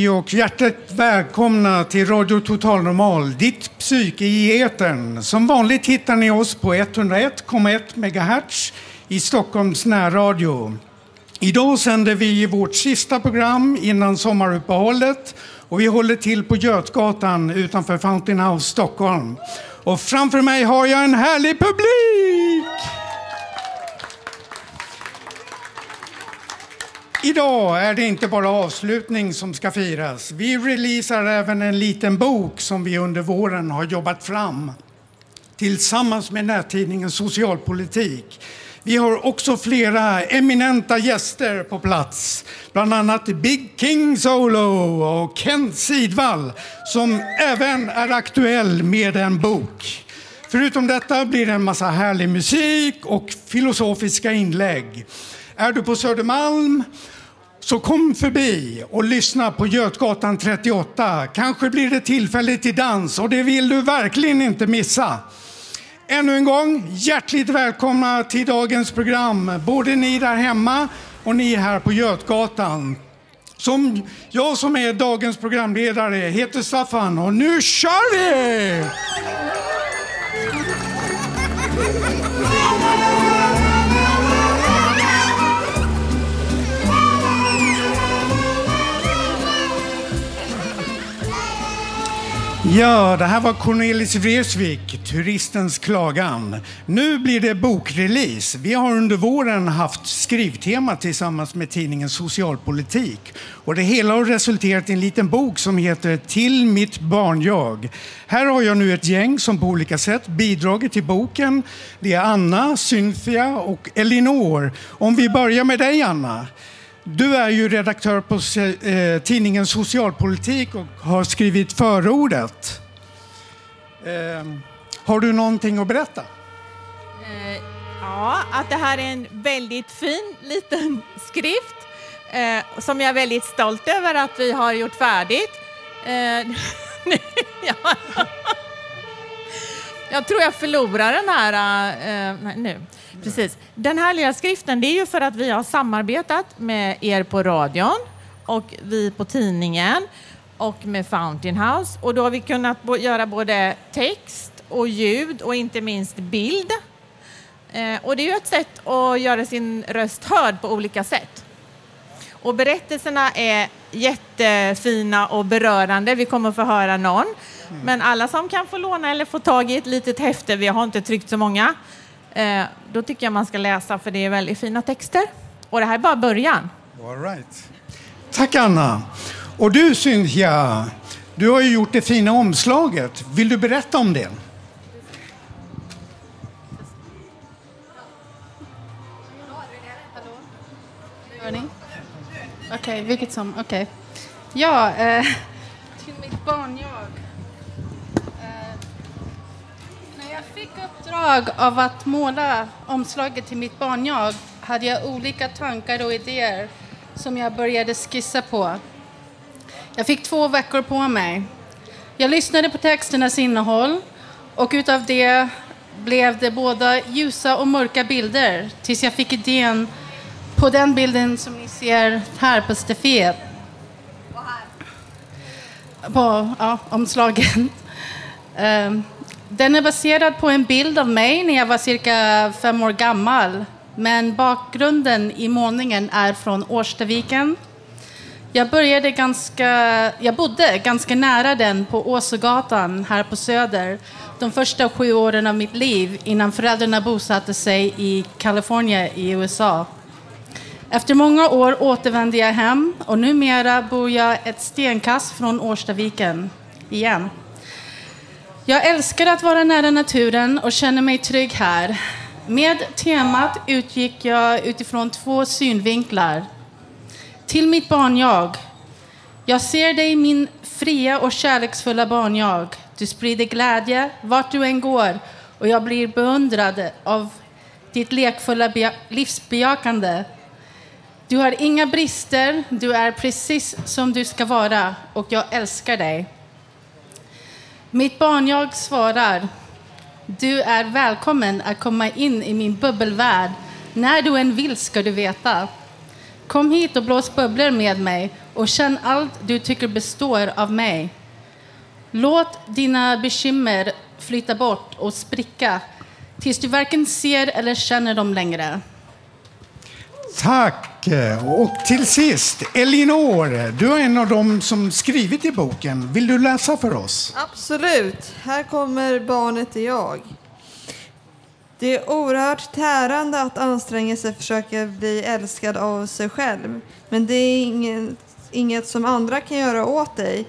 Hej och hjärtligt välkomna till Radio Total Normal, ditt psyke i etern. Som vanligt hittar ni oss på 101,1 MHz i Stockholms närradio. Idag sänder vi vårt sista program innan sommaruppehållet och vi håller till på Götgatan utanför Fountain House Stockholm. Och framför mig har jag en härlig publik! Idag är det inte bara avslutning som ska firas. Vi releasar även en liten bok som vi under våren har jobbat fram tillsammans med nättidningen Socialpolitik. Vi har också flera eminenta gäster på plats, bland annat Big King Solo och Kent Sidvall som även är aktuell med en bok. Förutom detta blir det en massa härlig musik och filosofiska inlägg. Är du på Södermalm så kom förbi och lyssna på Götgatan 38. Kanske blir det tillfälle till dans och det vill du verkligen inte missa. Ännu en gång, hjärtligt välkomna till dagens program, både ni där hemma och ni här på Götgatan. Som jag som är dagens programledare heter Staffan och nu kör vi! Ja, det här var Cornelis Vreeswijk, Turistens klagan. Nu blir det bokrelease. Vi har under våren haft skrivtema tillsammans med tidningen Socialpolitik. Och det hela har resulterat i en liten bok som heter Till mitt barnjag. Här har jag nu ett gäng som på olika sätt bidragit till boken. Det är Anna, Cynthia och Elinor. Om vi börjar med dig, Anna. Du är ju redaktör på eh, tidningen Socialpolitik och har skrivit förordet. Eh, har du någonting att berätta? Eh, ja, att det här är en väldigt fin liten skrift eh, som jag är väldigt stolt över att vi har gjort färdigt. Eh, jag tror jag förlorar den här eh, nu. Precis. Den här lilla skriften det är ju för att vi har samarbetat med er på radion och vi på tidningen och med Fountain House. Och då har vi kunnat göra både text och ljud och inte minst bild. Eh, och det är ju ett sätt att göra sin röst hörd på olika sätt. Och berättelserna är jättefina och berörande. Vi kommer få höra någon. Mm. Men alla som kan få låna eller få tag i ett litet häfte, vi har inte tryckt så många, Eh, då tycker jag man ska läsa för det är väldigt fina texter. Och det här är bara början. All right. Tack Anna. Och du Cynthia, du har ju gjort det fina omslaget. Vill du berätta om det? Okej, okay, vilket som. Okej. Okay. Ja, eh, fick uppdrag av att måla omslaget till mitt barnjag hade jag olika tankar och idéer som jag började skissa på. Jag fick två veckor på mig. Jag lyssnade på texternas innehåll och utav det blev det både ljusa och mörka bilder tills jag fick idén på den bilden som ni ser här på stafet. På ja, omslagen. Ehm, den är baserad på en bild av mig när jag var cirka fem år gammal. Men bakgrunden i målningen är från Årstaviken. Jag, började ganska, jag bodde ganska nära den på Åsögatan här på Söder de första sju åren av mitt liv innan föräldrarna bosatte sig i Kalifornien i USA. Efter många år återvände jag hem och numera bor jag ett stenkast från Årstaviken igen. Jag älskar att vara nära naturen och känner mig trygg här. Med temat utgick jag utifrån två synvinklar. Till mitt barnjag. jag. Ser dig min fria och kärleksfulla barnjag. Du sprider glädje vart du än går och jag blir beundrad av ditt lekfulla livsbejakande. Du har inga brister, du är precis som du ska vara och jag älskar dig. Mitt barn jag svarar, du är välkommen att komma in i min bubbelvärld. När du än vill ska du veta. Kom hit och blås bubblor med mig och känn allt du tycker består av mig. Låt dina bekymmer flyta bort och spricka tills du varken ser eller känner dem längre. Tack! Eh, och till sist, Elinor, du är en av dem som skrivit i boken. Vill du läsa för oss? Absolut. Här kommer Barnet är jag. Det är oerhört tärande att anstränga sig för att försöka bli älskad av sig själv. Men det är inget, inget som andra kan göra åt dig.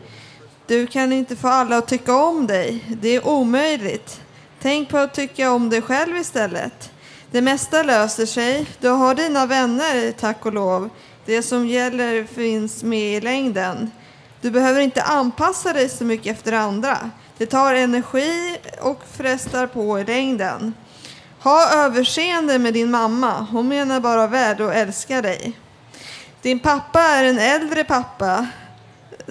Du kan inte få alla att tycka om dig. Det är omöjligt. Tänk på att tycka om dig själv istället. Det mesta löser sig. Du har dina vänner, tack och lov. Det som gäller finns med i längden. Du behöver inte anpassa dig så mycket efter andra. Det tar energi och frestar på i längden. Ha överseende med din mamma. Hon menar bara väl och älskar dig. Din pappa är en äldre pappa.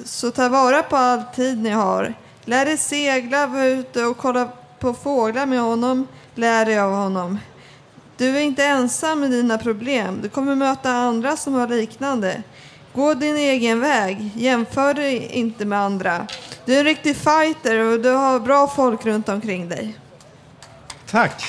Så ta vara på all tid ni har. Lär dig segla, vara ute och kolla på fåglar med honom. Lär dig av honom. Du är inte ensam med dina problem. Du kommer möta andra som har liknande. Gå din egen väg. Jämför dig inte med andra. Du är en riktig fighter och du har bra folk runt omkring dig. Tack.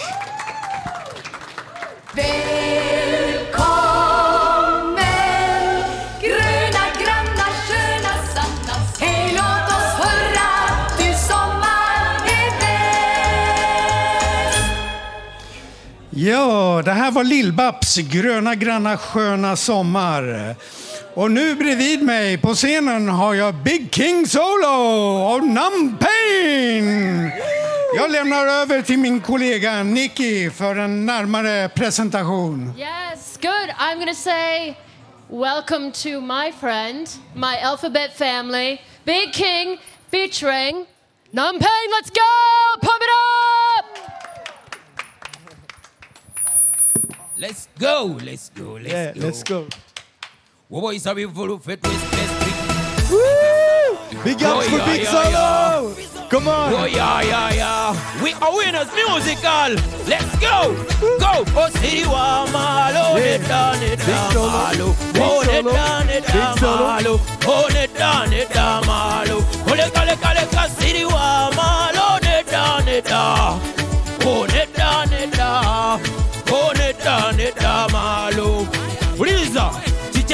Ja, det här var Lill-Babs gröna, granna, sköna sommar. Och nu bredvid mig på scenen har jag Big King Solo av Numb Pain. Jag lämnar över till min kollega Nicky för en närmare presentation. Yes, good. I'm gonna say welcome to my friend, my alphabet family, Big King featuring Numpain. Let's go! Pump it up! Let's go, let's go, let's Yeah, go. let's go. What boys are we full of it? Let's let's Big ups Oh, for yeah, Big yeah, Solo! Come Oh on! yeah, yeah, yeah. We are winners musical. Let's go, go. Oh city wa malo, Yeah. it down it Big down solo. malo. Big Oh it solo. down it Big down solo. malo. Oh it down it down malo. Oh le kale kale ka city wa malo, it down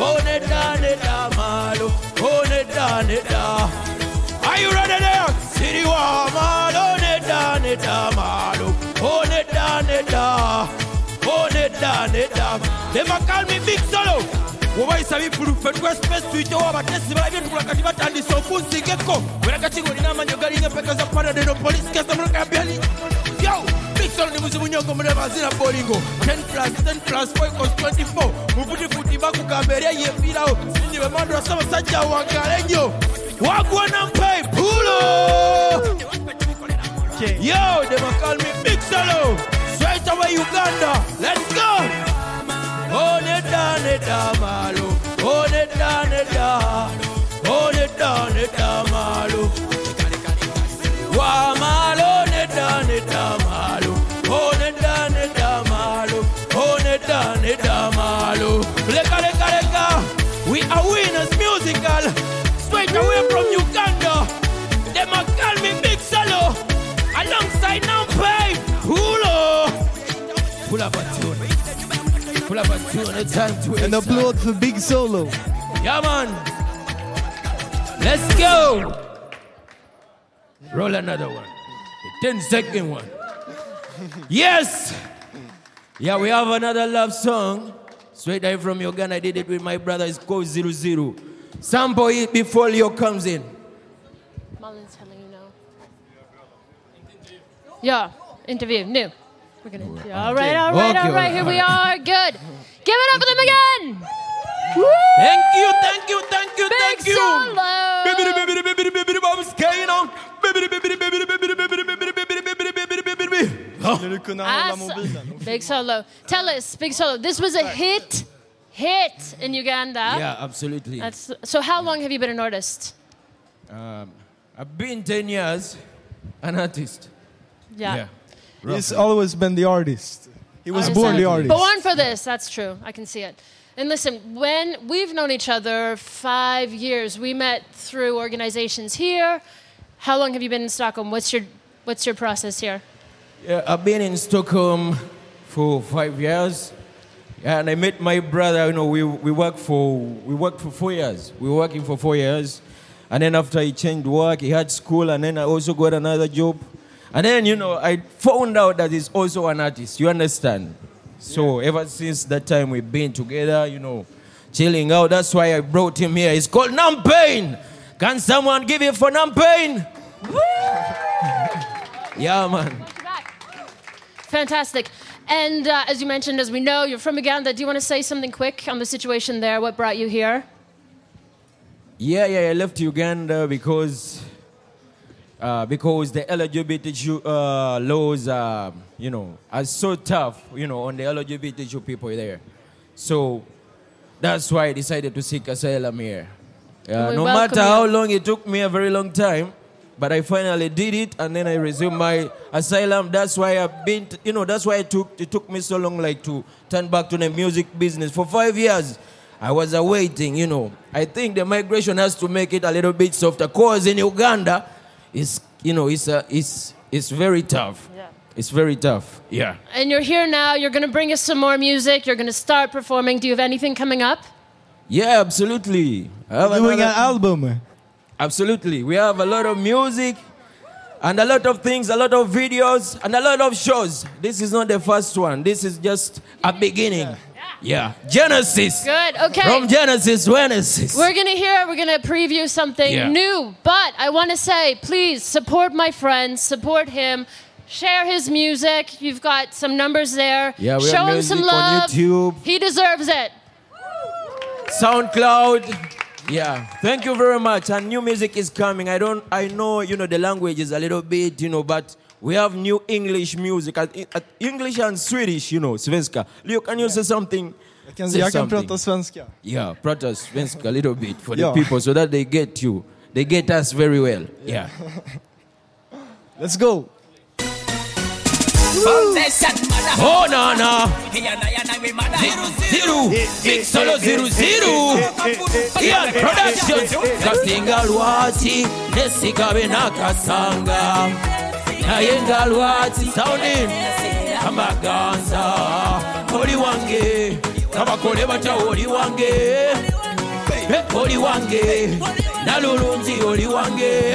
Oh neda neda malo Oh neda neda Are you ready there? Siri wa malo neda neda malo Oh neda neda Oh neda neda Them a call me Big Solo wobayisa bifulu ffe twesipesi tuyitewo abatesi balabye tukula kati batandise okunsigeko wera kati ng'olina amanyo galinga empeka za paradeno polisi Bigson ni muzibu nnyo ogomerera bazira bolingo. 10 plus 10 plus 5 cos 24 muvutifuti bakugamba eri eyempirawo sinyi bemandula sabasajja wangale nnyo wagwana mpai pulo! Yo demakalmi mixalo straight away uganda. Let's go! Oneda neda malo. Oneda neda oneda neda malo. Wamalo neda neda Leka leka leka We are winners musical Straight away from Uganda Them a call me Big Solo Alongside Nampai Hulo Pull up a tune Pull up a tune, a time to And applaud for Big Solo. Yeah, man. Let's go. Roll another one. The 10 second one. Yes. Yeah, we have another love song. Straight out from Uganda. I did it with my brother. It's called Zero Zero. Sample it before Leo comes in. Marlon's telling you now. Yeah, interview. New. We're gonna. Yeah, All right, all right, all right. Here we are. Good. Give it up for them again. Thank you, thank you, thank you, Big thank you. solo. Bibbidi, bibbidi, bibbidi, bibbidi, bobs, going on. Bibbidi, bibbidi, bibbidi, bibbidi, bibbidi, bibbidi, bibbidi, bibbidi, bibbidi, bibbidi, bibbidi. Skulle du kunna hålla Alltså, mobilen? Big solo. Tell us, Big solo. This was a hit, hit in Uganda. Yeah, absolutely. That's, so how long have you been an artist? Um, I've been 10 years an artist. Yeah. He's always been the artist. He was Artist born the and- artist. Born for this. That's true. I can see it. And listen, when we've known each other five years, we met through organizations here. How long have you been in Stockholm? What's your What's your process here? Yeah, I've been in Stockholm for five years. And I met my brother. You know, we, we worked for we worked for four years. We were working for four years, and then after he changed work, he had school, and then I also got another job. And then you know, I found out that he's also an artist. You understand? So ever since that time, we've been together. You know, chilling out. That's why I brought him here. It's called Nampain. Can someone give it for Nampain? yeah, man. Fantastic. And uh, as you mentioned, as we know, you're from Uganda. Do you want to say something quick on the situation there? What brought you here? Yeah, yeah, I left Uganda because uh, because the LGBTQ uh, laws, uh, you know, are so tough, you know, on the LGBTQ people there. So that's why I decided to seek asylum here. Uh, no matter how long it took me, a very long time, but I finally did it, and then I resumed my asylum. That's why I've been, t- you know, that's why it took it took me so long, like to turn back to the music business for five years. I was awaiting, you know. I think the migration has to make it a little bit softer. Cause in Uganda, it's you know, it's a, it's it's very tough. Yeah. It's very tough. Yeah. And you're here now. You're going to bring us some more music. You're going to start performing. Do you have anything coming up? Yeah, absolutely. I have Doing an album. Absolutely. We have a lot of music and a lot of things, a lot of videos, and a lot of shows. This is not the first one. This is just a beginning. Yeah. Genesis. Good. Okay. From Genesis, Genesis. We're going to hear, we're going to preview something Yeah. new. But I want to say, please support my friend, support him, share his music. You've got some numbers there. Yeah, we Show have him some music on love. YouTube. He deserves it. SoundCloud. Yeah, thank you very much. And new music is coming. I don't, I know, you know, the language is a little bit, you know, but we have new English music, uh, uh, English and Swedish, you know, svenska. Leo, can you say something? Jag kan, Say jag kan something. prata svenska. Yeah, prata svenska a little bit for the Yeah. people so that they get you. They get us very well. Yeah. Let's go! Oh, no, no. Zero, big solo zero, zero. Ian Productions. Kasinga lwati, nesikabe nakasanga. Nayenga lwati, sounding. Amaganza. Oli wange. Kabakole batya oli wange. Oli wange. Nalulunzi oli wange.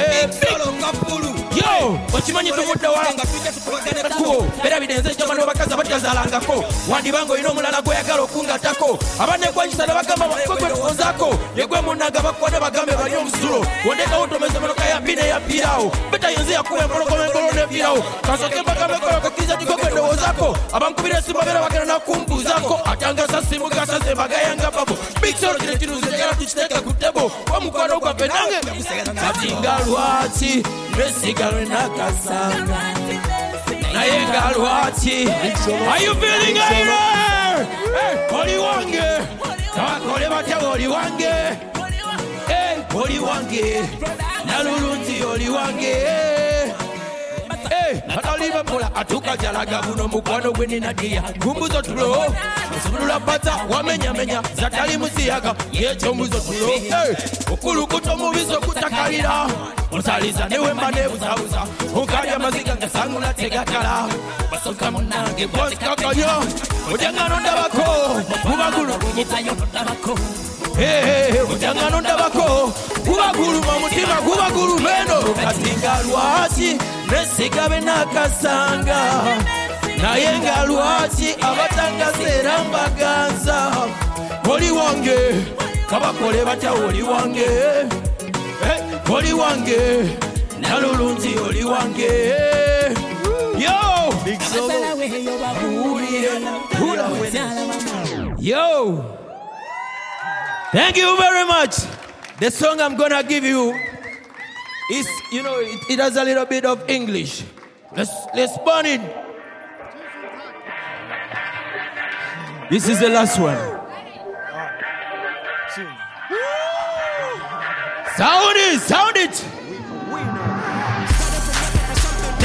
Yo, okimanyi tuvudde wanga? Tuwo era bidenze jamano bakazi abatyazalangako wandibanga olina omulala gweyagala okungatako. Abanekwanyisa ne bagamba bakwe gwetuwozaako yegwe munaga bakwade bagambe bali omusulo. Wondekawo tomeze emotoka yambi neyapiirawo betayinza yakuba empologoma engolo neviirawo kasoke bagambe kolakakiriza tiko gwendowozaako abankubira esimu babeera bagenda nakumbuuzako atangasa simu gasaze embaga yanga babo. Bikisolo kino kiruze jagala tukiteeke ku tebo wamukwano gwaffe nange kati nga lwaki lwesigalwe Karina Kasanga. Nayenga Lwati. Are you feeling Ira? Hey, Oliwange. Bakole batya Oliwange. Hey, Oliwange. Nalulunti Oliwange. Hey, ataliba pola atuka jalaga buno mukwano gwe ninadia gumbuzo tulo nsubulula bata wamenyamenya zatali musiyaga yekyo mbuzo tulo okulukuta omubizi okutakalira osaliza newemba nebuzabuza okalya amaziga gasangula tegakala basoka munange bwasikakanya ojangano ndabako mubagulu gunyitayo ndabako ojangano ndabako mubagulu mamut nga lwaki nesigabe nakasanga naye nga lwaki abatangaza era mbaganza. Oli wange kabakole batya oli wange Eh, oli wange nalulungi oli wange. Yo! Yo! Thank you very much. The song i'm gonna give you is you know it, it has a little bit of english. Let's let's burn it. This is the last one Sound it, sound it.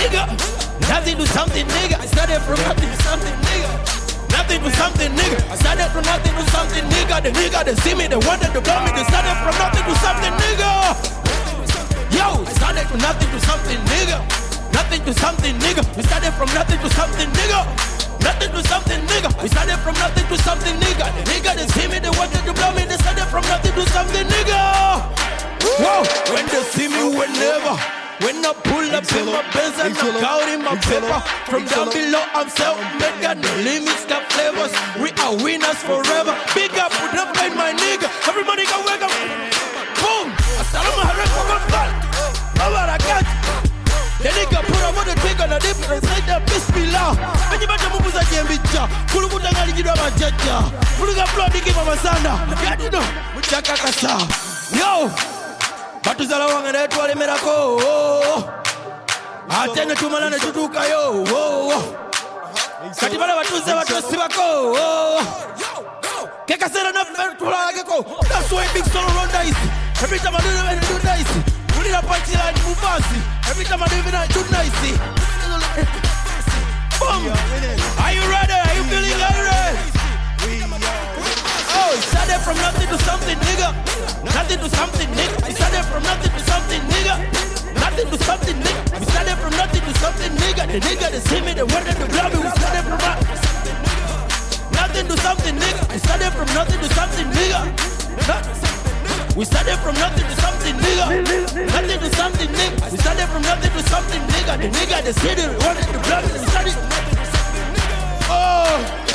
Nigga, nothing to something, nigga. I started from nothing to something, nigga. Nothing to something, nigga. I started from nothing to something, nigga. The nigga they see me, they wanted to blow me. They started from nothing to something, nigga. Yo, I started from nothing to something, nigga. Nothing to something, nigga. We started from nothing to something, nigga. Nothing to something, nigga. We started from nothing to something, nigga. The nigga they see me, they wanted to blow me. They started from nothing to something, nigga. Whoa, when they see me, whenever. When I pull up in my Benz and I'm counting my paper. From down below I'm self-made, got no limits, got flavors. We are winners forever. Big up, put up in my nigga. Everybody go wake up. Boom, Assalamu alaikum warahmatullahi wabarakatuh The nigga put up on the trigger na dip. And say the bismillah Benye bata mubuza jembicha Kulukuta ngalijidwa majaja Kuluga blood ikiva masanda Yadino, muchaka kasa Yo, batuzala wange naye twalemerako oh, oh. ate ne tumala ne tutuukayo oh, kati dice every time I do it I do nice. Ulira punchline muvasi every time I do it I do nice. Boom. Are you ready? Are you feeling alright Oh, it started from nothing to something, nigga. Nothing to something, nigga. It started from nothing to something, nigga. Nothing to something, nigga. We started from nothing to something, nigga. The nigga they see me, they wanted to grab me. We started from nothing. Nothing to something, nigga. We started from nothing to something, nigga. We started from nothing to something, nigga. Nothing to something, nigga. We started from nothing to something, nigga. The nigga they see they wanted to grab me. We started. Oh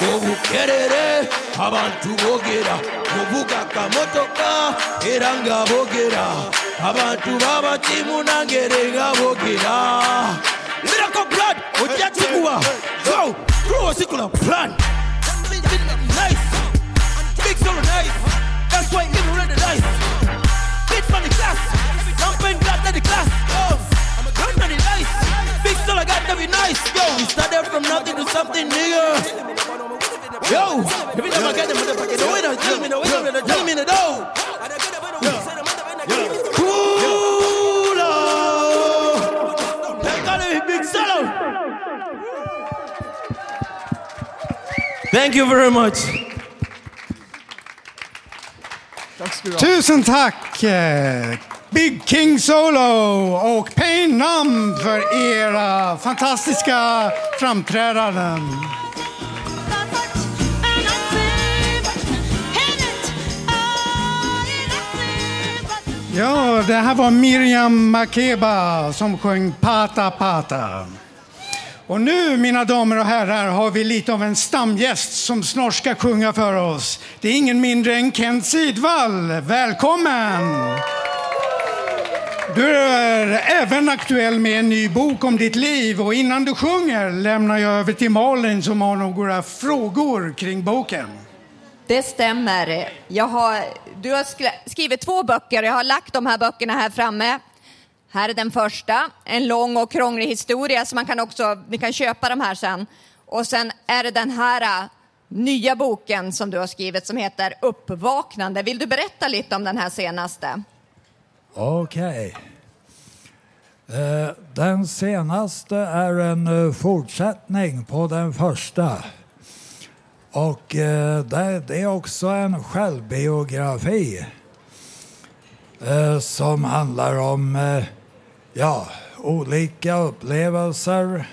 bobukerere abantu bogera. Obugaka motoka era nga bogera. Abantu babakimu nangere nga bogera. Miracle blood ojja kiguwa go through plan. Nice. Big solo nice. That's why you read the nice. Bitch from the class. Jumping blood at the class big solo got to be nice yo we started from nothing to something nigga Yo, every time I get them, motherfucker, the way they tell me, the way they tell me, the dough. Thank you very much. Tusen tack! Eh, Big King Solo och Pain Numb för era fantastiska framträdanden. Ja, det här var Miriam Makeba som sjöng Pata Pata. Och nu, mina damer och herrar, har vi lite av en stamgäst som snart ska sjunga för oss. Det är ingen mindre än Kent Sidvall. Välkommen! Du är även aktuell med en ny bok om ditt liv och innan du sjunger lämnar jag över till Malin som har några frågor kring boken. Det stämmer. Jag har, du har skrivit två böcker. Jag har lagt de här böckerna här framme. Här är den första, en lång och krånglig historia, så man kan också, ni kan köpa de här sen. Och sen är det den här äh, nya boken som du har skrivit som heter Uppvaknande. Vill du berätta lite om den här senaste? Okej. Eh, Den senaste är en eh, fortsättning på den första. Och eh, det, det är också en självbiografi eh, som handlar om eh, ja, olika upplevelser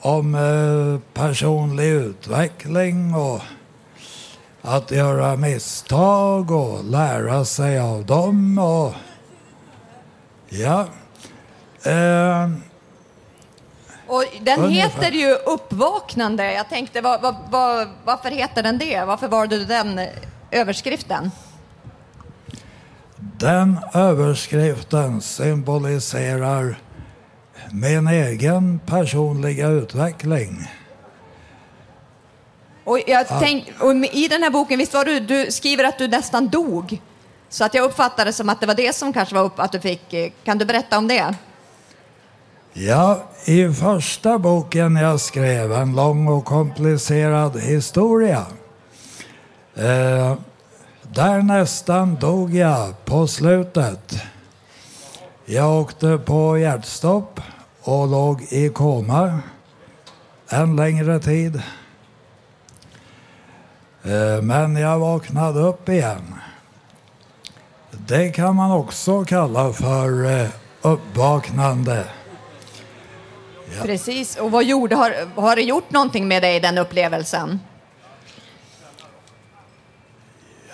om eh, personlig utveckling och att göra misstag och lära sig av dem och Ja. Eh, Och den Ungefär. heter ju Uppvaknande. Jag tänkte, vad, vad, vad, varför heter den det? Varför valde du den överskriften? den överskriften symboliserar min egen personliga utveckling. Och jag Ja. tänk, och I den här boken, visst var du, du skriver att du nästan dog? Så att jag uppfattade som att det var det som kanske var upp, att du fick. eh, Kan du berätta om det? Ja, i första boken jag skrev, en lång och komplicerad historia. Eh, där nästan dog jag på slutet. Jag åkte på hjärtstopp och låg i koma en längre tid. Eh, men jag vaknade upp igen. Det kan man också kalla för eh, uppvaknande. Ja. Precis. Och vad gjorde, har, har det gjort någonting med dig, den upplevelsen?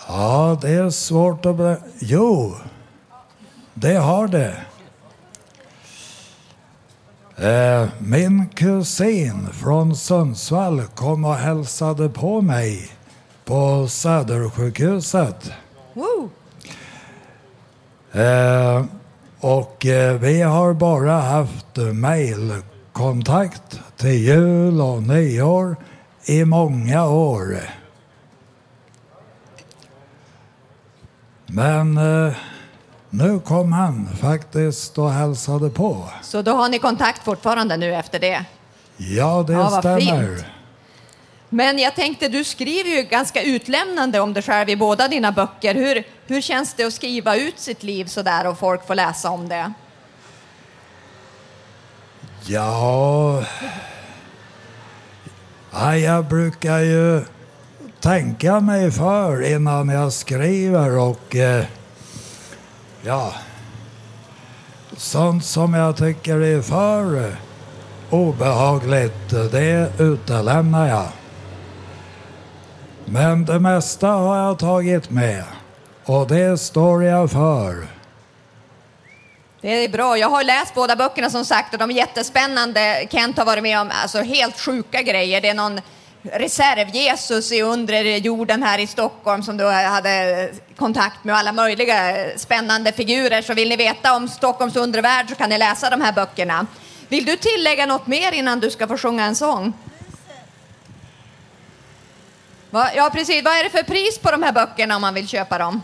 Ja, det är svårt att... Jo, det har det. Eh, min kusin från Sundsvall kom och hälsade på mig på Södersjukhuset. Woo. Eh, och eh, vi har bara haft mejlkontakt till jul och nyår i många år. Men eh, nu kom han faktiskt och hälsade på. Så då har ni kontakt fortfarande nu efter det? Ja, det Ja, stämmer. fint. Men jag tänkte, du skriver ju ganska utlämnande om dig själv i båda dina böcker. Hur, hur känns det att skriva ut sitt liv så där och folk får läsa om det? Ja... ja, jag brukar ju tänka mig för innan jag skriver och eh, ja, sånt som jag tycker är för obehagligt, det utelämnar jag. Men det mesta har jag tagit med och det står jag för. Det är bra. Jag har läst båda böckerna som sagt och de är jättespännande. Kent har varit med om alltså, helt sjuka grejer. Det är någon reserv-Jesus i undre jorden här i Stockholm som du hade kontakt med och alla möjliga spännande figurer. Så vill ni veta om Stockholms undre värld så kan ni läsa de här böckerna. Vill du tillägga något mer innan du ska få sjunga en sång? Va? Ja, precis. Vad är det för pris på de här böckerna om man vill köpa dem?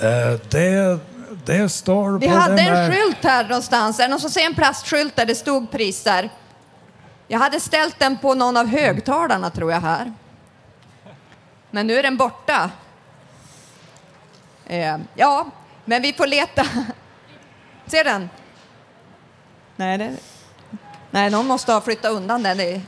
Eh, det, det står Vi på hade den en där... skylt här någonstans. Är det någon som ser en plastskylt där det stod priser? Jag hade ställt den på någon av högtalarna tror jag här. Men nu är den borta. Eh, ja, men vi får leta. Ser den? Nej, det... Nej, någon måste ha flyttat undan den. Det-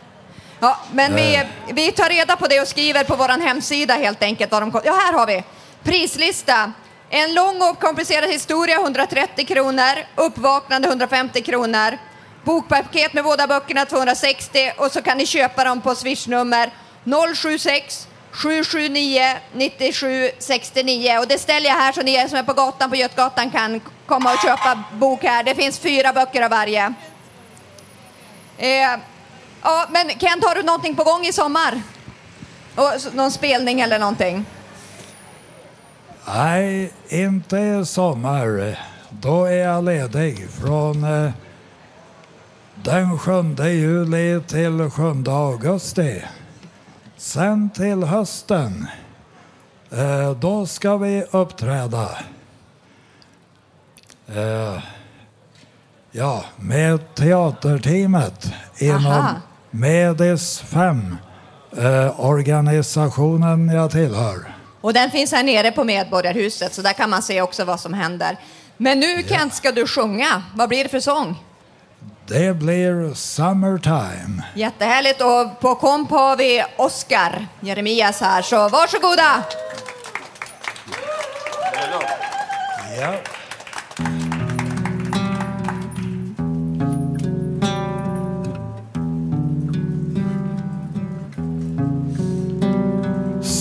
Ja, men vi, vi tar reda på det och skriver på vår hemsida helt enkelt. Vad de, ja, här har vi. Prislista. En lång och komplicerad historia 130 kronor. Uppvaknande 150 kronor. Bokpaket med båda böckerna 260 och så kan ni köpa dem på swishnummer 076 779 97 69 och det ställer jag här så ni som är på gatan på Götgatan kan komma och köpa bok här. Det finns fyra böcker av varje. Eh, ja, men Kent, har du någonting på gång i sommar? Och, någon spelning eller någonting? Nej, inte i sommar. Då är jag ledig från eh, den 7 juli till 7 augusti. Sen till hösten, eh, då ska vi uppträda. Eh, ja, med teaterteamet inom Aha. Medis 5, eh, organisationen jag tillhör. Och den finns här nere på Medborgarhuset så där kan man se också vad som händer. Men nu Kent ska du sjunga. Vad blir det för sång? Det blir Summertime. Jättehärligt och på komp har vi Oskar Jeremias här så varsågoda! Ja.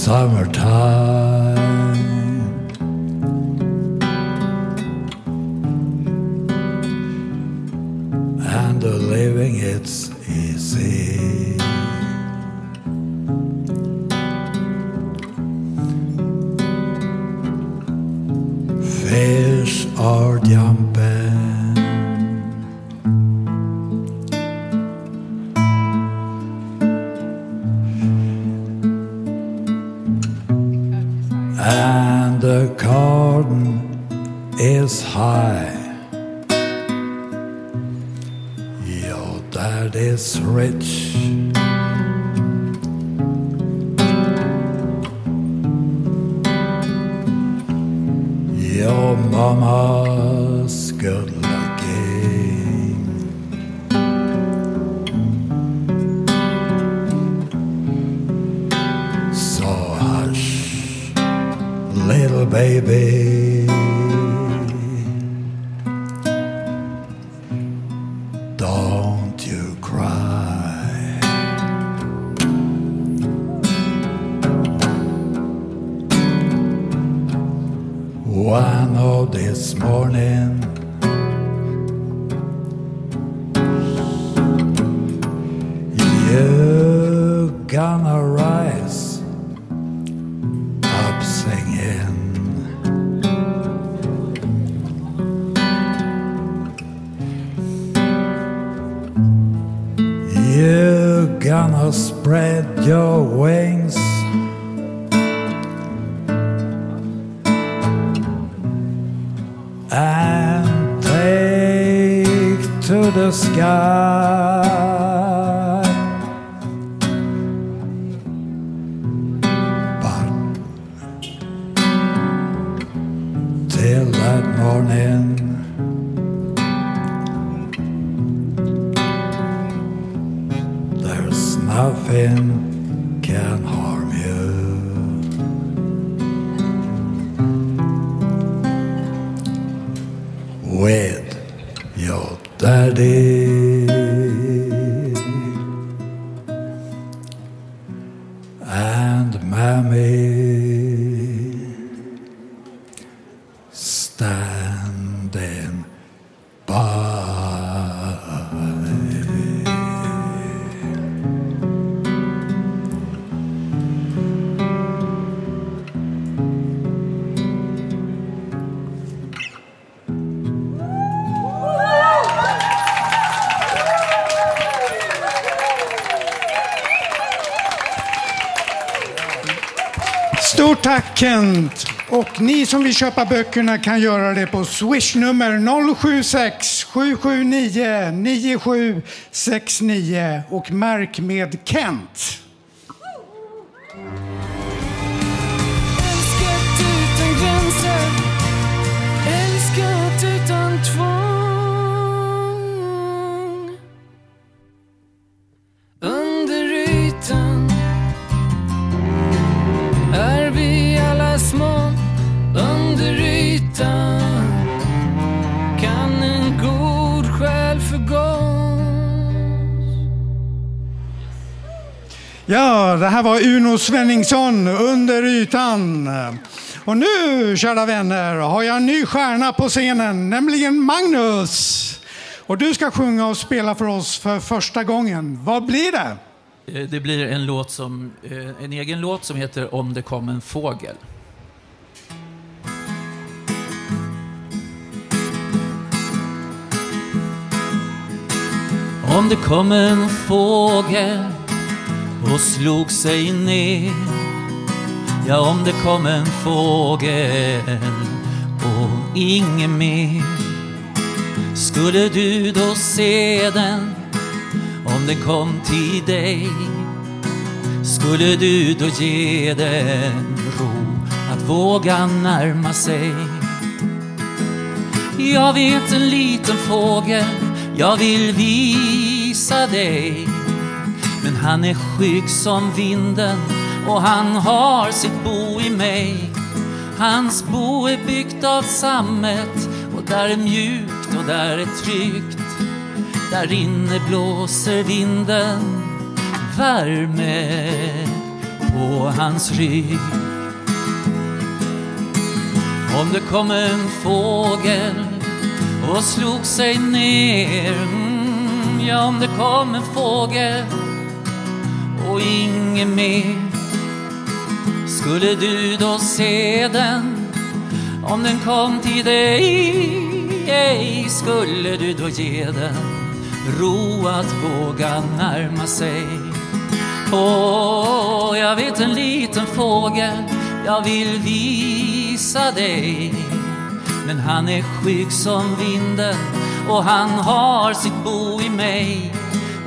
Summertime the garden is high. Your dad is rich. Your mama's good baby. Your daddy. Som vill köpa böckerna kan göra det på swishnummer 076 779 9769 och märk med Kent. Här var Uno Svenningsson under ytan. Och nu, kära vänner, har jag en ny stjärna på scenen, nämligen Magnus. Och du ska sjunga och spela för oss för första gången. Vad blir det? Eh, det blir en, låt som, eh, en egen låt som heter Om det kom en fågel. Om det kom en fågel och slog sig ner. Ja, om det kom en fågel och ingen mer. Skulle du då se den? Om den kom till dig Skulle du då ge den ro att våga närma sig? Jag vet en liten fågel jag vill visa dig men han är skygg som vinden och han har sitt bo i mig Hans bo är byggt av sammet och där är mjukt och där är tryggt där inne blåser vinden värme på hans rygg. Om det kom en fågel och slog sig ner mm, Ja, om det kom en fågel och inget mer Skulle du då se den om den kom till dig ej skulle du då ge den ro att våga närma sig. Åh, jag vet en liten fågel jag vill visa dig. Men han är skygg som vinden och han har sitt bo i mig.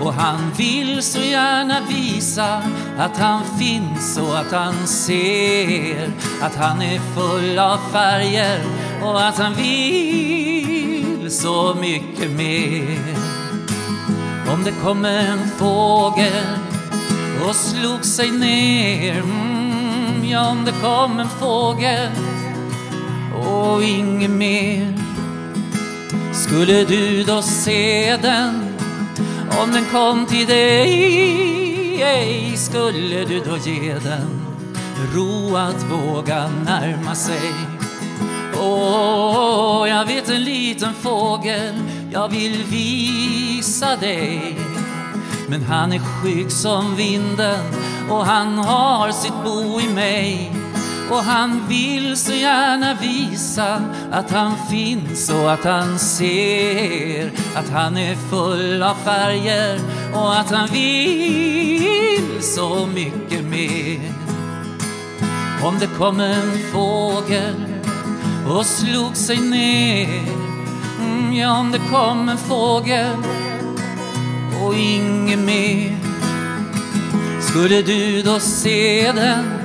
Och han vill så gärna visa att han finns och att han ser att han är full av färger och att han vill så mycket mer. Om det kom en fågel och slog sig ner mm, Ja, om det kom en fågel och inget mer Skulle du då se den om den kom till dig ej skulle du då ge den ro att våga närma sig. Åh, jag vet en liten fågel jag vill visa dig. Men han är skygg som vinden och han har sitt bo i mig och han vill så gärna visa att han finns och att han ser att han är full av färger och att han vill så mycket mer. Om det kom en fågel och slog sig ner mm, Ja, om det kom en fågel och inget mer Skulle du då se den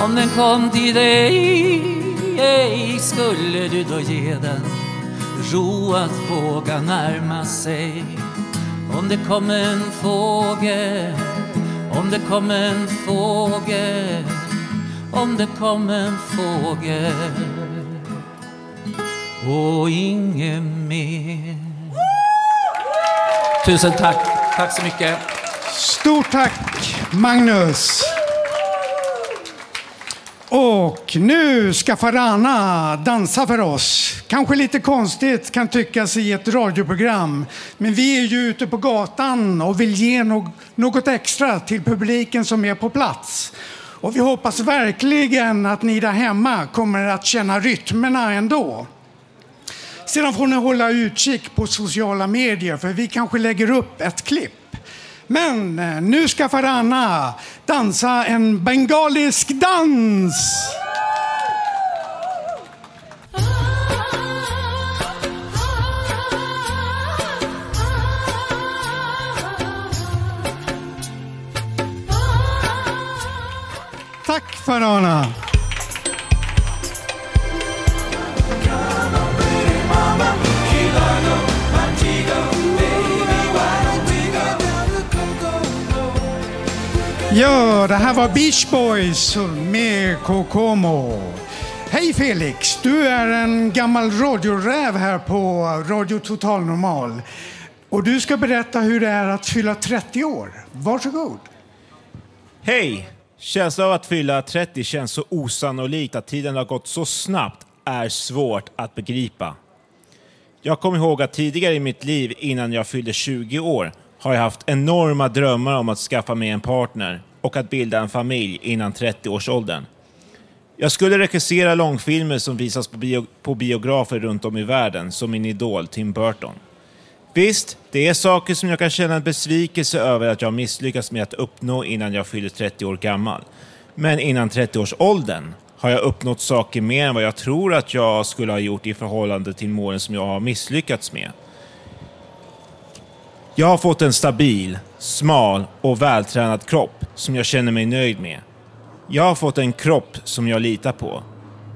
om den kom till dig ej skulle du då ge den ro att våga närma sig om det kom en fågel om det kom en fågel om det kom en fågel och inget mer Tusen tack. Tack så mycket. Stort tack, Magnus. Och nu ska Farana dansa för oss. Kanske lite konstigt kan tyckas i ett radioprogram. Men vi är ju ute på gatan och vill ge no något extra till publiken som är på plats. Och vi hoppas verkligen att ni där hemma kommer att känna rytmerna ändå. Sedan får ni hålla utkik på sociala medier för vi kanske lägger upp ett klipp. Men eh, nu ska Farana dansa en bengalisk dans. Tack Farana. Ja, det här var Beach Boys med Kokomo. Hej Felix, du är en gammal radioräv här på Radio Total Normal. Och du ska berätta hur det är att fylla 30 år. Varsågod. Hej! Känslan av att fylla 30 känns så osannolikt att tiden har gått så snabbt är svårt att begripa. Jag kommer ihåg att tidigare i mitt liv, innan jag fyllde 20 år, har jag haft enorma drömmar om att skaffa mig en partner och att bilda en familj innan 30-årsåldern. Jag skulle regissera långfilmer som visas på, bio på biografer runt om i världen, som min idol Tim Burton. Visst, det är saker som jag kan känna en besvikelse över att jag misslyckats med att uppnå innan jag fyller 30 år gammal. Men innan 30-årsåldern har jag uppnått saker mer än vad jag tror att jag skulle ha gjort i förhållande till målen som jag har misslyckats med. Jag har fått en stabil, smal och vältränad kropp som jag känner mig nöjd med. Jag har fått en kropp som jag litar på.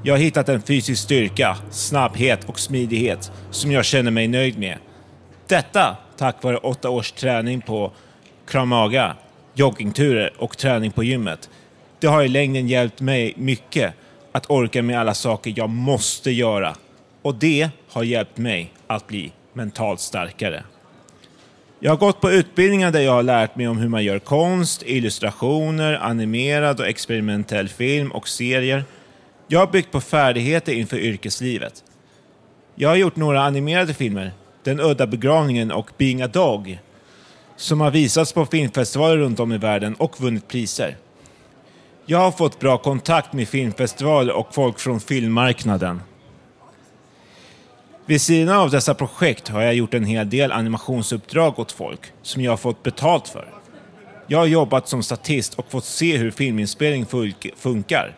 Jag har hittat en fysisk styrka, snabbhet och smidighet som jag känner mig nöjd med. Detta tack vare åtta års träning på kramaga, joggingturer och träning på gymmet. Det har i längden hjälpt mig mycket att orka med alla saker jag måste göra. Och det har hjälpt mig att bli mentalt starkare. Jag har gått på utbildningar där jag har lärt mig om hur man gör konst, illustrationer, animerad och experimentell film och serier. Jag har byggt på färdigheter inför yrkeslivet. Jag har gjort några animerade filmer, Den udda begravningen och Being a Dog, som har visats på filmfestivaler runt om i världen och vunnit priser. Jag har fått bra kontakt med filmfestivaler och folk från filmmarknaden. Vid sidan av dessa projekt har jag gjort en hel del animationsuppdrag åt folk som jag har fått betalt för. Jag har jobbat som statist och fått se hur filminspelning funkar.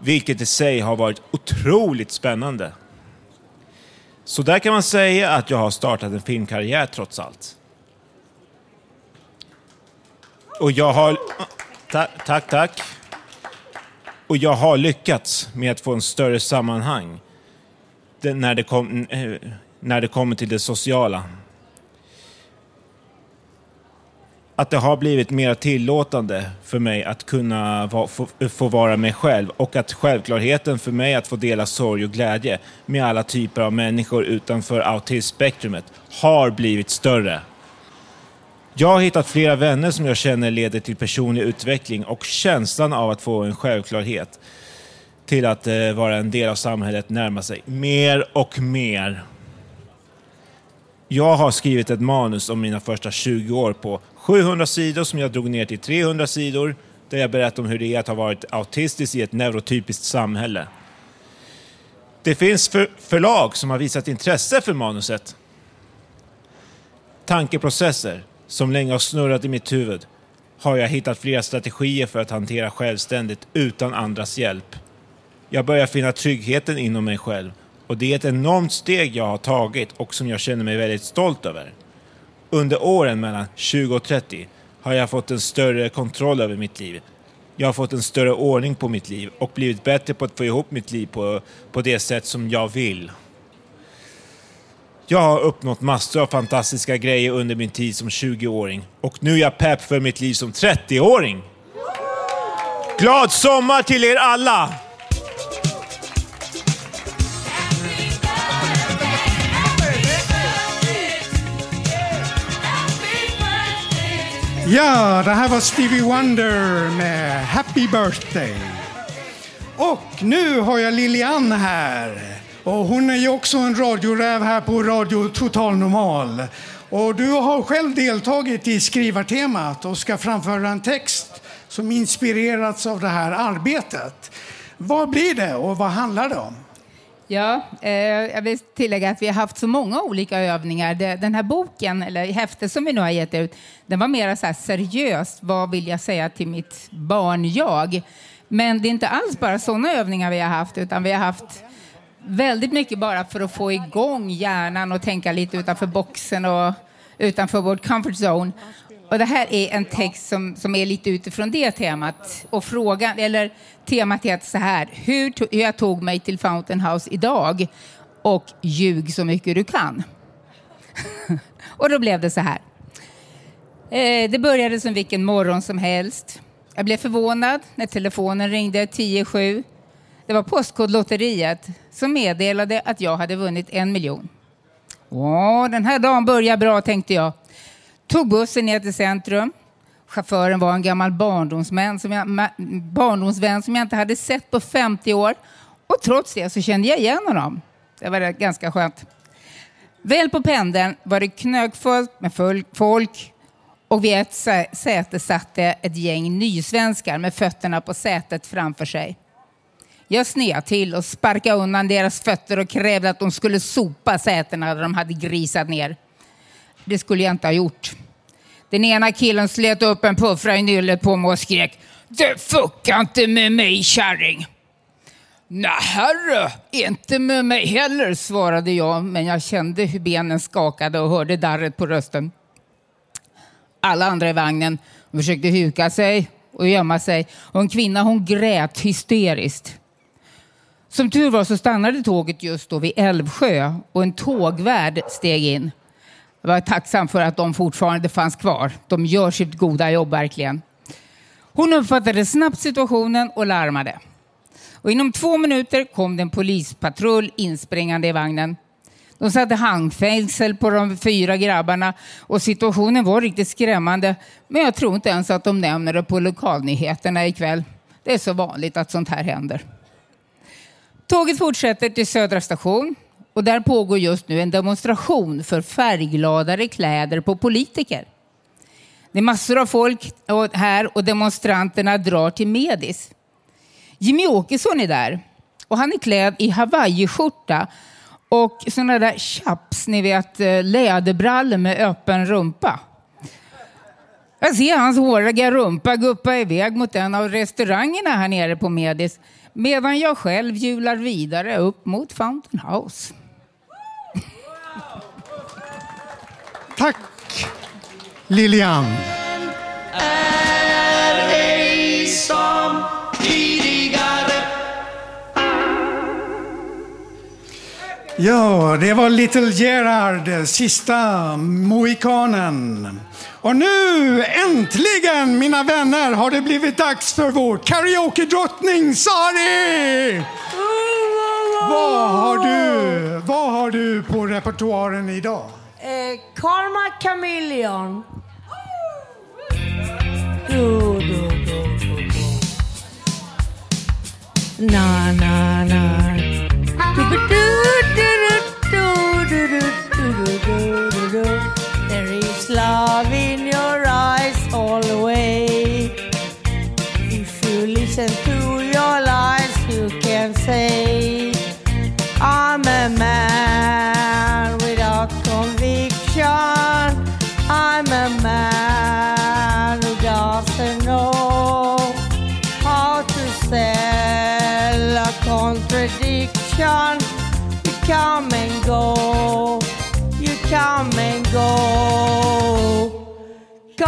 Vilket i sig har varit otroligt spännande. Så där kan man säga att jag har startat en filmkarriär trots allt. Och jag har... Ta, tack, tack. Och jag har lyckats med att få en större sammanhang det, när, det kom, när det kommer till det sociala. Att det har blivit mer tillåtande för mig att kunna va, få, få vara mig själv och att självklarheten för mig att få dela sorg och glädje med alla typer av människor utanför autismspektrumet har blivit större. Jag har hittat flera vänner som jag känner leder till personlig utveckling och känslan av att få en självklarhet till att eh, vara en del av samhället närmar sig mer och mer. Jag har skrivit ett manus om mina första 20 år på 700 sidor som jag drog ner till 300 sidor där jag berättar om hur det är att ha varit autistisk i ett neurotypiskt samhälle. Det finns för förlag som har visat intresse för manuset. Tankeprocesser som länge har snurrat i mitt huvud har jag hittat flera strategier för att hantera självständigt utan andras hjälp. Jag börjar finna tryggheten inom mig själv och det är ett enormt steg jag har tagit och som jag känner mig väldigt stolt över. Under åren mellan 20 och 30 har jag fått en större kontroll över mitt liv. Jag har fått en större ordning på mitt liv och blivit bättre på att få ihop mitt liv på, på det sätt som jag vill. Jag har uppnått massor av fantastiska grejer under min tid som 20-åring och nu är jag pepp för mitt liv som 30-åring. Glad sommar till er alla! Ja, det här var Stevie Wonder med Happy Birthday. Och nu har jag Lilian här. Och hon är ju också en radioräv här på Radio Total Normal. Och du har själv deltagit i skrivartemat och ska framföra en text som inspirerats av det här arbetet. Vad blir det och vad handlar det om? Ja, eh, jag vill tillägga att vi har haft så många olika övningar. Det- Den här boken, eller häftet som vi nu har gett ut, den var mer så här seriöst. Vad vill jag säga till mitt barn-jag? Men det är inte alls bara sådana övningar vi har haft, utan vi har haft väldigt mycket bara för att få igång hjärnan och tänka lite utanför boxen och utanför vårt comfort zone. Och det här är en text som, som är lite utifrån det temat. Och frågan, eller temat är så här, hur, to, hur jag tog mig till Fountain House idag och ljug så mycket du kan. och då blev det så här. Eh, det började som vilken morgon som helst. Jag blev förvånad när telefonen ringde 10-7. Det var Postkodlotteriet som meddelade att jag hade vunnit en miljon. Åh, den här dagen börjar bra, tänkte jag. Tog bussen ner till centrum. Chauffören var en gammal barndomsvän som jag, barndomsvän som jag inte hade sett på 50 år. Och trots det så kände jag igen honom. Det var ganska skönt. Väl på pendeln var det knökfullt med folk och vid ett säte satt det ett gäng nysvenskar med fötterna på sätet framför sig. Jag sned till och sparkade undan deras fötter och krävde att de skulle sopa sätena där de hade grisat ner. Det skulle jag inte ha gjort. Den ena killen slet upp en puffra i nyllet på mig och skrek Det fuckar inte med mig kärring! Nej herre, inte med mig heller, svarade jag, men jag kände hur benen skakade och hörde darret på rösten. Alla andra i vagnen försökte huka sig och gömma sig och en kvinna hon grät hysteriskt. Som tur var så stannade tåget just då vid Älvsjö och en tågvärd steg in. Jag var tacksam för att de fortfarande fanns kvar. De gör sitt goda jobb verkligen. Hon uppfattade snabbt situationen och larmade. Och inom två minuter kom det en polispatrull inspringande i vagnen. De satte handfängsel på de fyra grabbarna och situationen var riktigt skrämmande. Men jag tror inte ens att de nämner det på lokalnyheterna ikväll. Det är så vanligt att sånt här händer. Tåget fortsätter till Södra station och där pågår just nu en demonstration för färggladare kläder på politiker. Det är massor av folk här och demonstranterna drar till Medis. Jimmy Åkesson är där och han är klädd i hawaiiskjorta och sådana där chaps, ni vet eh, läderbrallor med öppen rumpa. Jag ser hans håriga rumpa guppa iväg mot en av restaurangerna här nere på Medis medan jag själv hjular vidare upp mot Fountain House. Tack Lilian. är ej som tidigare Ja, det var Little Gerard, sista mohikanen. Och nu äntligen, mina vänner, har det blivit dags för vår karaoke-drottning Sari! Vad har du, vad har du på repertoaren idag? Eh, Karma Chameleon. Du, du, du, du, du. Na, na, na. Du, du, du, du, du, du, du, du, du, du, du. There is love in your eyes all the way. If you listen to your lies, you can say,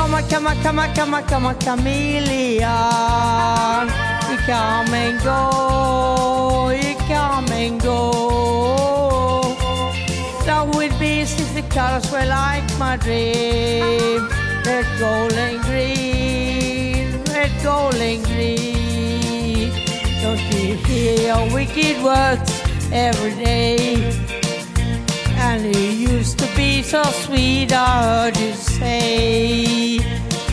Come on, come on, come on, chameleon. You come and go, you come and go. Love with me since the colors were like my dream. Red, gold, and green, red, gold, and green. Don't you hear your wicked words every day? You used to be so sweet, I heard you say,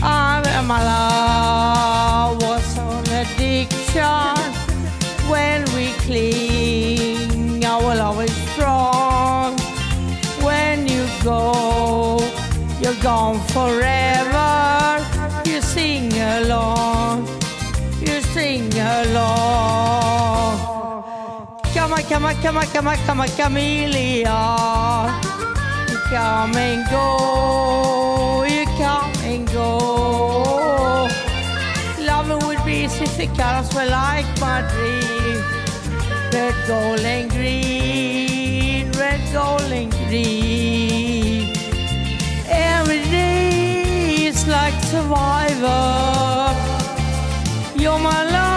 I'm in my love was an addiction. When we cling, I will always strong. When you go, you're gone forever. You sing along, you sing along. Come on, come on, come on, come on, come on, chameleon. You come and go, you come and go. Loving would be since the colors were like my dream. Red, gold, and green, red, gold, and green. Every day is like survivor. You're my lover,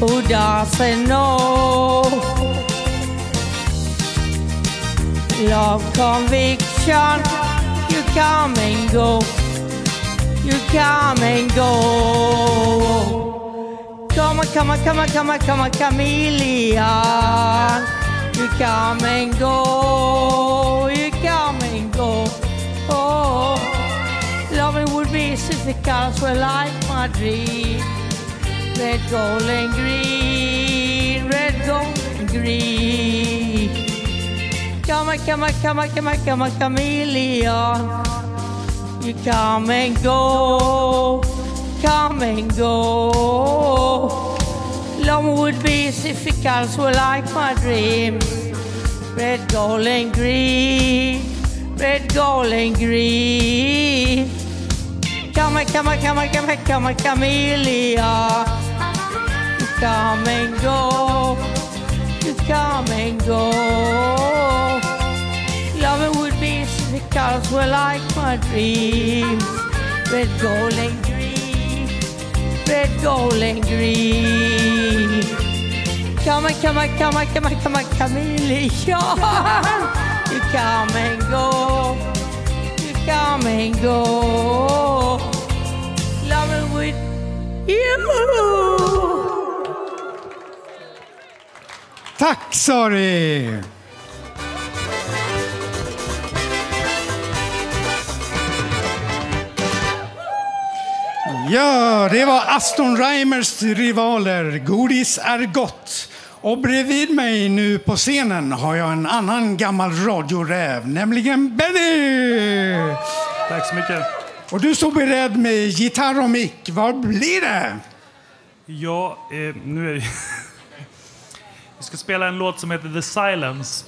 who doesn't know. Love conviction, you come and go. You come and go. Come on, come on, come on, come on, come on, chameleon. You come and go. You come and go. Oh, loving would be since the colors were like my dream. Red, gold, and green. Red, gold, and green. Come on, come on, come on, come on, come on, chameleon. You come and go, come and go. Long would be if the colors were like my dreams. Red, gold, and green. Red, gold, and green. Come on, come on, come on, come on, come on, chameleon. Come and go, you come and go. Loving would be the colors were like my dreams. Red, gold, and green. Red, gold, and green. Come on, come on, come on, come on, come on, chameleon. You come and go. You come and go. Loving with you. Tack Sari! Ja, det var Aston Reimers rivaler. Godis är gott. Och bredvid mig nu på scenen har jag en annan gammal radioräv, nämligen Benny! Tack så mycket. Och du står beredd med gitarr och mick. Vad blir det? Ja, eh, nu är det... Vi ska spela en låt som heter The Silence.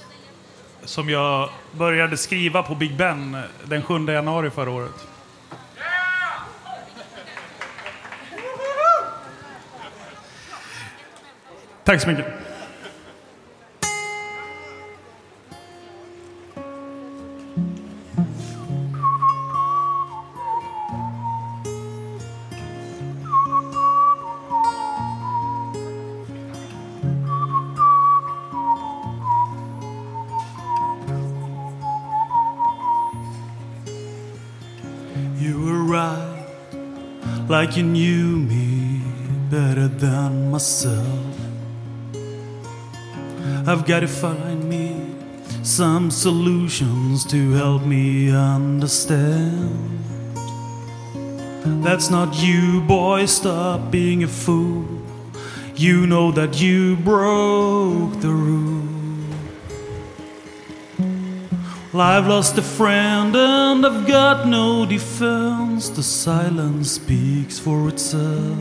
Som jag började skriva på Big Ben den 7 januari förra året. Tack så mycket. Like you knew me better than myself. I've got to find me some solutions to help me understand. That's not you, boy, stop being a fool. You know that you broke the rule. I've lost a friend and I've got no defense. The silence speaks for itself.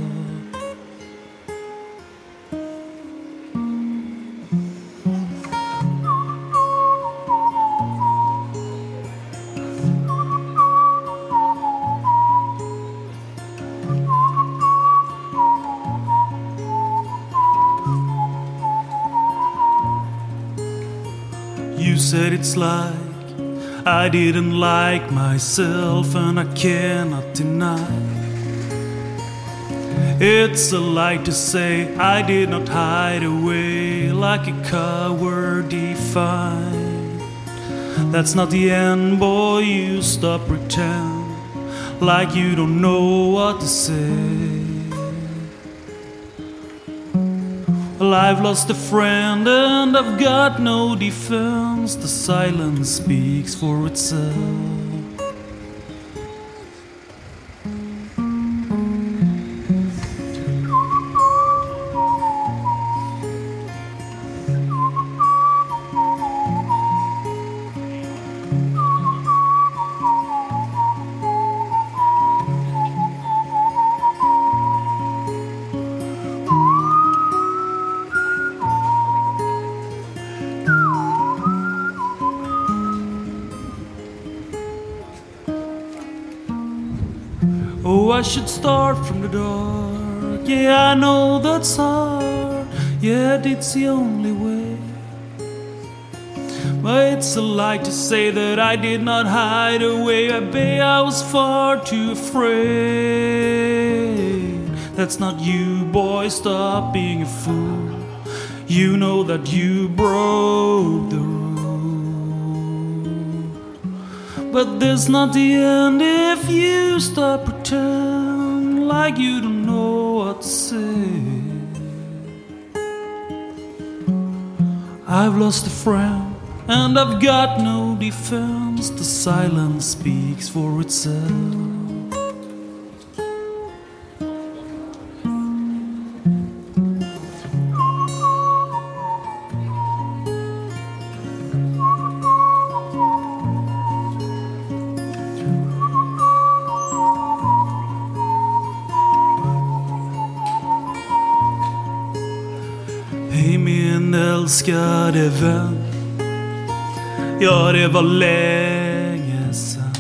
You said it's like I didn't like myself, and I cannot deny. It's a lie to say I did not hide away like a coward defiant. That's not the end, boy. You stop pretend like you don't know what to say. Well, I've lost a friend and I've got no defense. The silence speaks for itself. Should start from the dark. Yeah, I know that's hard. Yet it's the only way. But it's a lie to say that I did not hide away. I bet I was far too afraid. That's not you, boy. Stop being a fool. You know that you broke the rule. But this not the end if you stop pretend like you don't know what to say. I've lost a friend and I've got no defense. The silence speaks for itself. Älskade vän. Ja, det var länge sen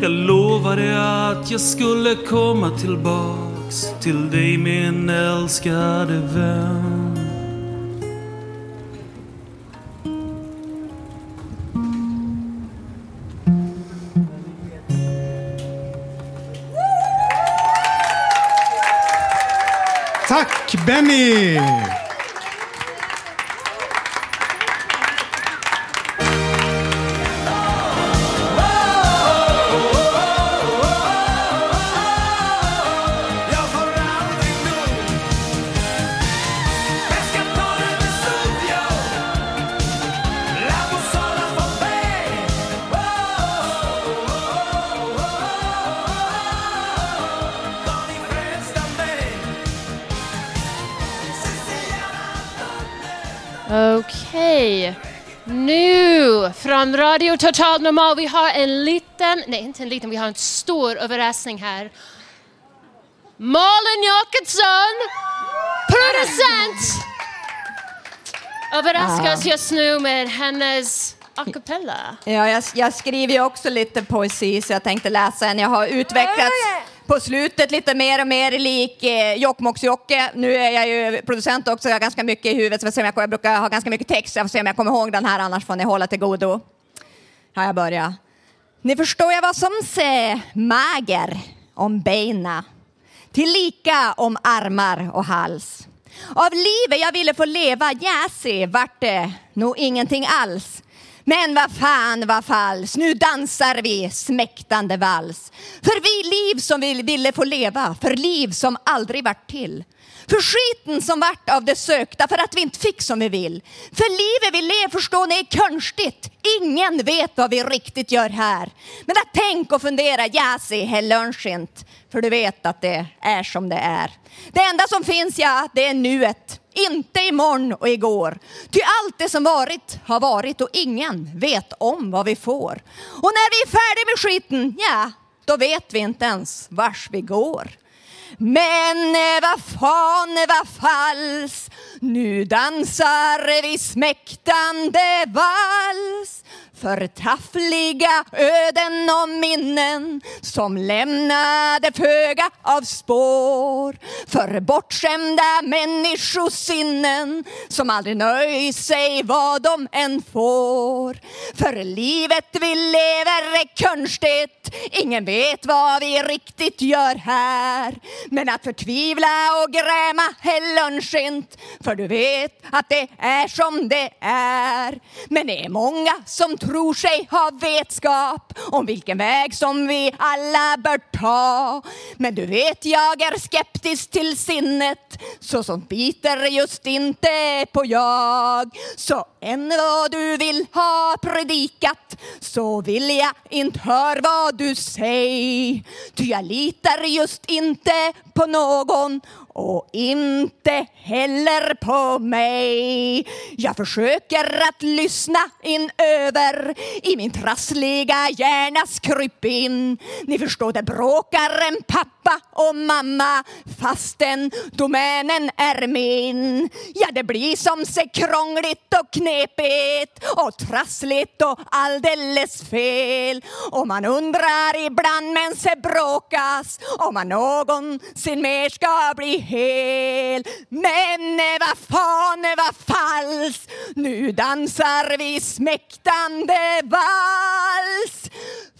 Jag lovade att jag skulle komma tillbaks till dig min älskade vän. Tack Benny! Total Normal, vi har en liten, nej inte en liten, vi har en stor överraskning här. Malin Jakobsson, producent, överraskar oss just nu med hennes a cappella. Ja, jag, jag skriver ju också lite poesi så jag tänkte läsa en. Jag har utvecklats på slutet lite mer och mer lik eh, Jokkmokks-Jokke. Nu är jag ju producent också, jag har ganska mycket i huvudet. Så jag, jag brukar ha ganska mycket text, jag får se om jag kommer ihåg den här annars får ni hålla till godo har jag börjar. Ni förstår jag vad som säger mager om bena, tillika om armar och hals. Av livet jag ville få leva, jäsi vart det nog ingenting alls. Men vad fan vad falskt? nu dansar vi smäktande vals. För vi liv som vi ville få leva, för liv som aldrig vart till. För skiten som vart av det sökta för att vi inte fick som vi vill. För livet vi lever förstår ni är konstigt. Ingen vet vad vi riktigt gör här. Men att tänk och fundera, jäsi, ja, lunchint. För du vet att det är som det är. Det enda som finns, ja, det är nuet. Inte imorgon och igår. Ty allt det som varit har varit och ingen vet om vad vi får. Och när vi är färdiga med skiten, ja, då vet vi inte ens vars vi går. Men eh, vad fan eh, vad fals. Nu dansar vi smäktande vals. Förtaffliga öden och minnen som lämnade föga av spår. För bortskämda människosinnen som aldrig nöjer sig vad de än får. För livet vi lever är konstigt Ingen vet vad vi riktigt gör här. Men att förtvivla och gräma är lönnskint, För du vet att det är som det är. Men det är många som tror tror sig ha vetskap om vilken väg som vi alla bör ta. Men du vet jag är skeptisk till sinnet så sånt biter just inte på jag. Så än vad du vill ha predikat så vill jag inte höra vad du säger. Ty jag litar just inte på någon och inte heller på mig. Jag försöker att lyssna in över i min trassliga hjärnas krypin. Ni förstår, det bråkar en pappa och mamma fastän domänen är min. Ja, det blir som sig krångligt och knepigt och trassligt och alldeles fel. Och man undrar ibland men se bråkas om man någonsin mer ska bli hel. Men eh, vad fan eh, vad fals, nu dansar vi smäktande vals.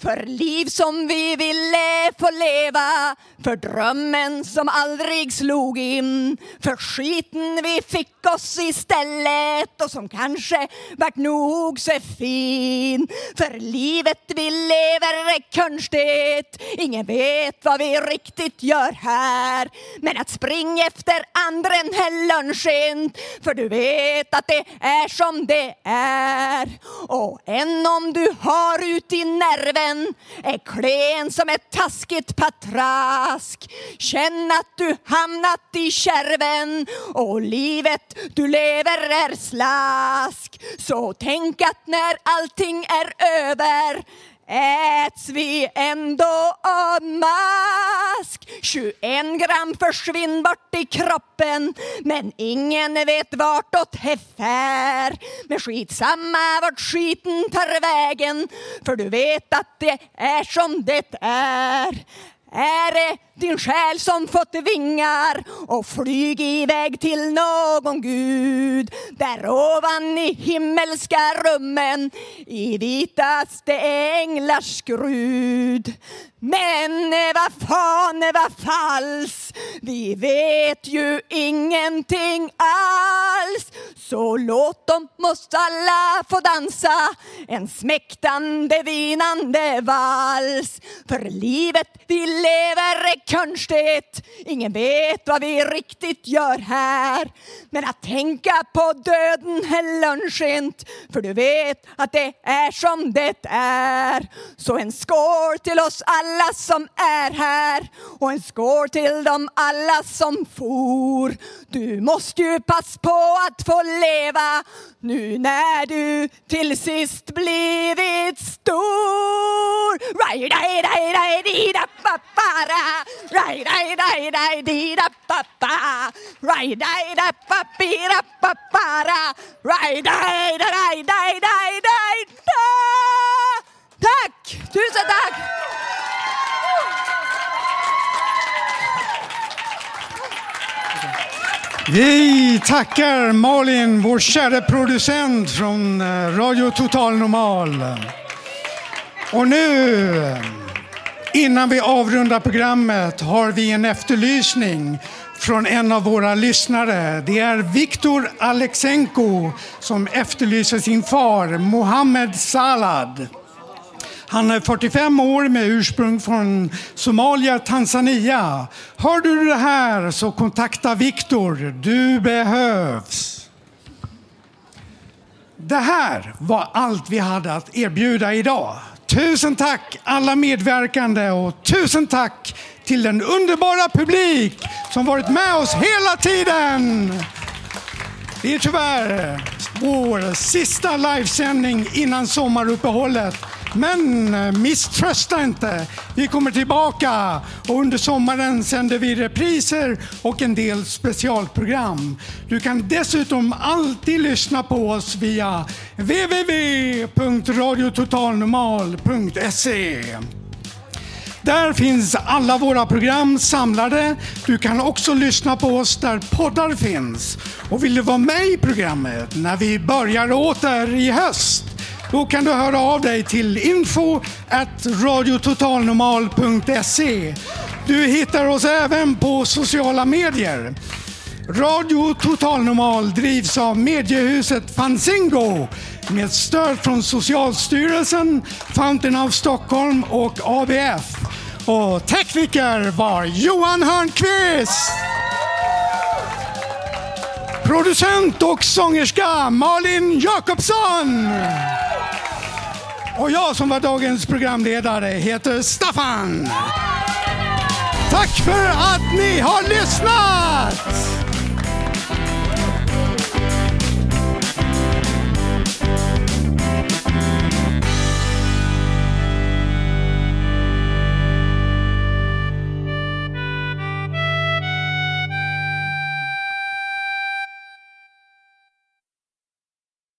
För liv som vi ville få leva, för drömmen som aldrig slog in, för skiten vi fick oss istället och som kanske vart nog så fin. För livet vi lever är konstigt, ingen vet vad vi riktigt gör här. Men att springa efter andren hellönsken, för du vet att det är som det är. Och än om du har ut i nerven är klen som ett taskigt patrask. Känn att du hamnat i kärven och livet du lever är slask. Så tänk att när allting är över äts vi ändå av mask. 21 gram försvinn bort i kroppen men ingen vet vartåt det fär. Men skitsamma vart skiten tar vägen för du vet att det är som det är. Är det din själ som fått vingar och flyg iväg till någon gud där ovan i himmelska rummen i vitaste änglars skrud. Men eh, vad fan, eh, vad falskt? vi vet ju ingenting alls. Så låt dem måste alla få dansa en smäktande vinande vals. För livet vi lever är konstigt, ingen vet vad vi riktigt gör här. Men att tänka på döden är lönnskint. för du vet att det är som det är. Så en skål till oss alla alla som är här och en skål till dem alla som for. Du måste ju pass på att få leva nu när du till sist blivit stor. Tack! Tusen tack! Vi tackar Malin, vår kära producent från eh, Radio Total Normal. Och nu, innan vi avrundar programmet, har vi en efterlysning från en av våra lyssnare. Det är Viktor Alexenko som efterlyser sin far, Mohammed Salad. Han är 45 år med ursprung från Somalia, Tanzania. Hör du det här så kontakta Viktor. Du behövs. Det här var allt vi hade att erbjuda idag. Tusen tack alla medverkande och tusen tack till den underbara publik som varit med oss hela tiden. Det är tyvärr vår sista livesändning innan sommaruppehållet. Men eh, misströsta inte. Vi kommer tillbaka och under sommaren sänder vi repriser och en del specialprogram. Du kan dessutom alltid lyssna på oss via www.radiototalnormal.se. Där finns alla våra program samlade. Du kan också lyssna på oss där poddar finns. Och vill du vara med i programmet när vi börjar åter i höst? Då kan du höra av dig till info at radiototalnormal.se. Du hittar oss även på sociala medier. Radio Totalnormal drivs av mediehuset Fanzingo med stöd från Socialstyrelsen, Fountain of Stockholm och ABF. Och tekniker var Johan Hörnqvist. Producent och sångerska Malin Jakobsson. Och jag som var dagens programledare heter Staffan. Tack för att ni har lyssnat!